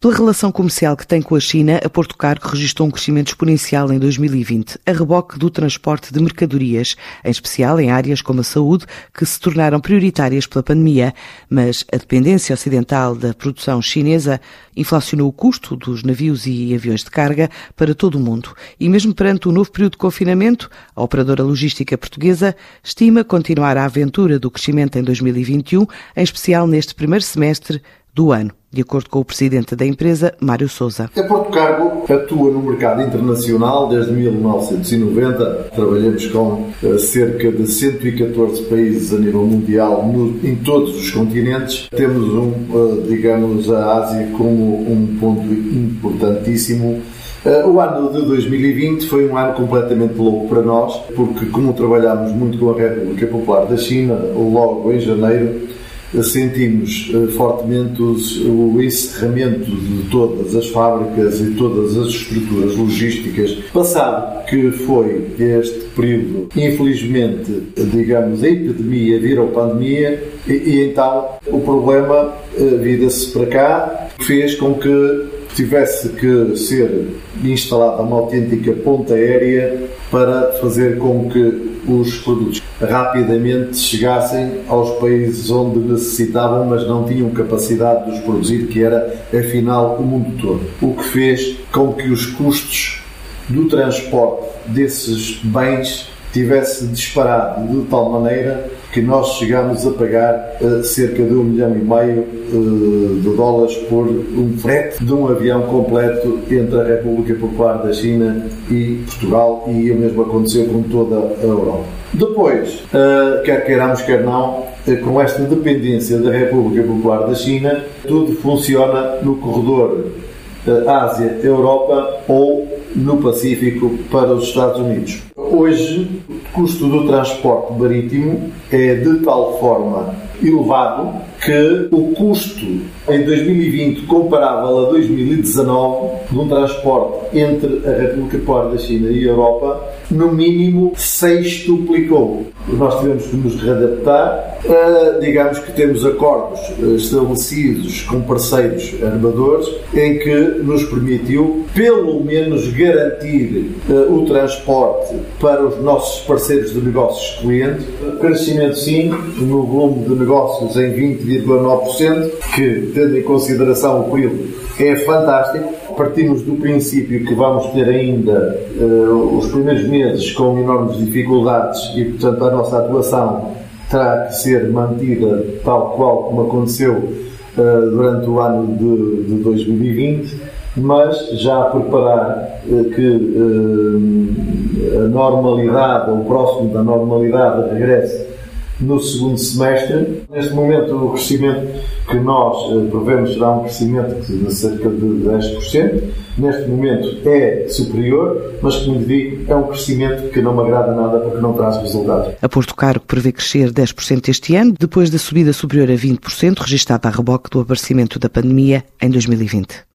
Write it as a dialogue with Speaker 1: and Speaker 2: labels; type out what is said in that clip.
Speaker 1: Pela relação comercial que tem com a China, a Porto Cargo registrou um crescimento exponencial em 2020, a reboque do transporte de mercadorias, em especial em áreas como a saúde, que se tornaram prioritárias pela pandemia. Mas a dependência ocidental da produção chinesa inflacionou o custo dos navios e aviões de carga para todo o mundo. E mesmo perante o novo período de confinamento, a operadora logística portuguesa estima continuar a aventura do crescimento em 2021, em especial neste primeiro semestre do ano de acordo com o presidente da empresa, Mário Souza.
Speaker 2: A Porto Cargo atua no mercado internacional desde 1990. Trabalhamos com eh, cerca de 114 países a nível mundial no, em todos os continentes. Temos, um, eh, digamos, a Ásia como um ponto importantíssimo eh, o ano de 2020 foi um ano completamente louco para nós, porque como trabalhamos muito com a República Popular da China, logo em janeiro sentimos uh, fortemente o encerramento de todas as fábricas e todas as estruturas logísticas. Passado que foi este período, infelizmente, digamos, a epidemia virou pandemia e, e então o problema uh, vira-se para cá, fez com que tivesse que ser instalada uma autêntica ponta aérea para fazer com que os produtos rapidamente chegassem aos países onde necessitavam, mas não tinham capacidade de os produzir, que era, afinal, o mundo todo. O que fez com que os custos do transporte desses bens tivesse disparado de tal maneira que nós chegamos a pagar uh, cerca de um milhão e meio uh, de dólares por um frete de um avião completo entre a República Popular da China e Portugal e o mesmo aconteceu com toda a Europa. Depois, uh, quer queiramos, quer não, com esta dependência da República Popular da China, tudo funciona no corredor Ásia-Europa ou no Pacífico para os Estados Unidos. Hoje, o custo do transporte marítimo é de tal forma elevado que o custo em 2020 comparável a 2019 de um transporte entre a República Popular da China e a Europa, no mínimo sextuplicou. Nós tivemos que nos readaptar. Uh, digamos que temos acordos uh, estabelecidos com parceiros armadores em que nos permitiu, pelo menos, garantir uh, o transporte para os nossos parceiros de negócios clientes. Crescimento, sim, no volume de negócios em 20,9%, que, tendo em consideração o PIB, é fantástico. Partimos do princípio que vamos ter ainda uh, os primeiros meses com enormes dificuldades e, portanto, a nossa atuação terá que ser mantida tal qual como aconteceu uh, durante o ano de, de 2020, mas já a preparar uh, que a normalidade, ou próximo da normalidade, regresse no segundo semestre. Neste momento, o crescimento que nós uh, prevemos será um crescimento de cerca de 10%. Neste momento é superior, mas, como lhe digo, é um crescimento que não me agrada nada porque não traz resultados.
Speaker 1: A Porto Cargo prevê crescer 10% este ano, depois da subida superior a 20% registada a reboque do aparecimento da pandemia em 2020.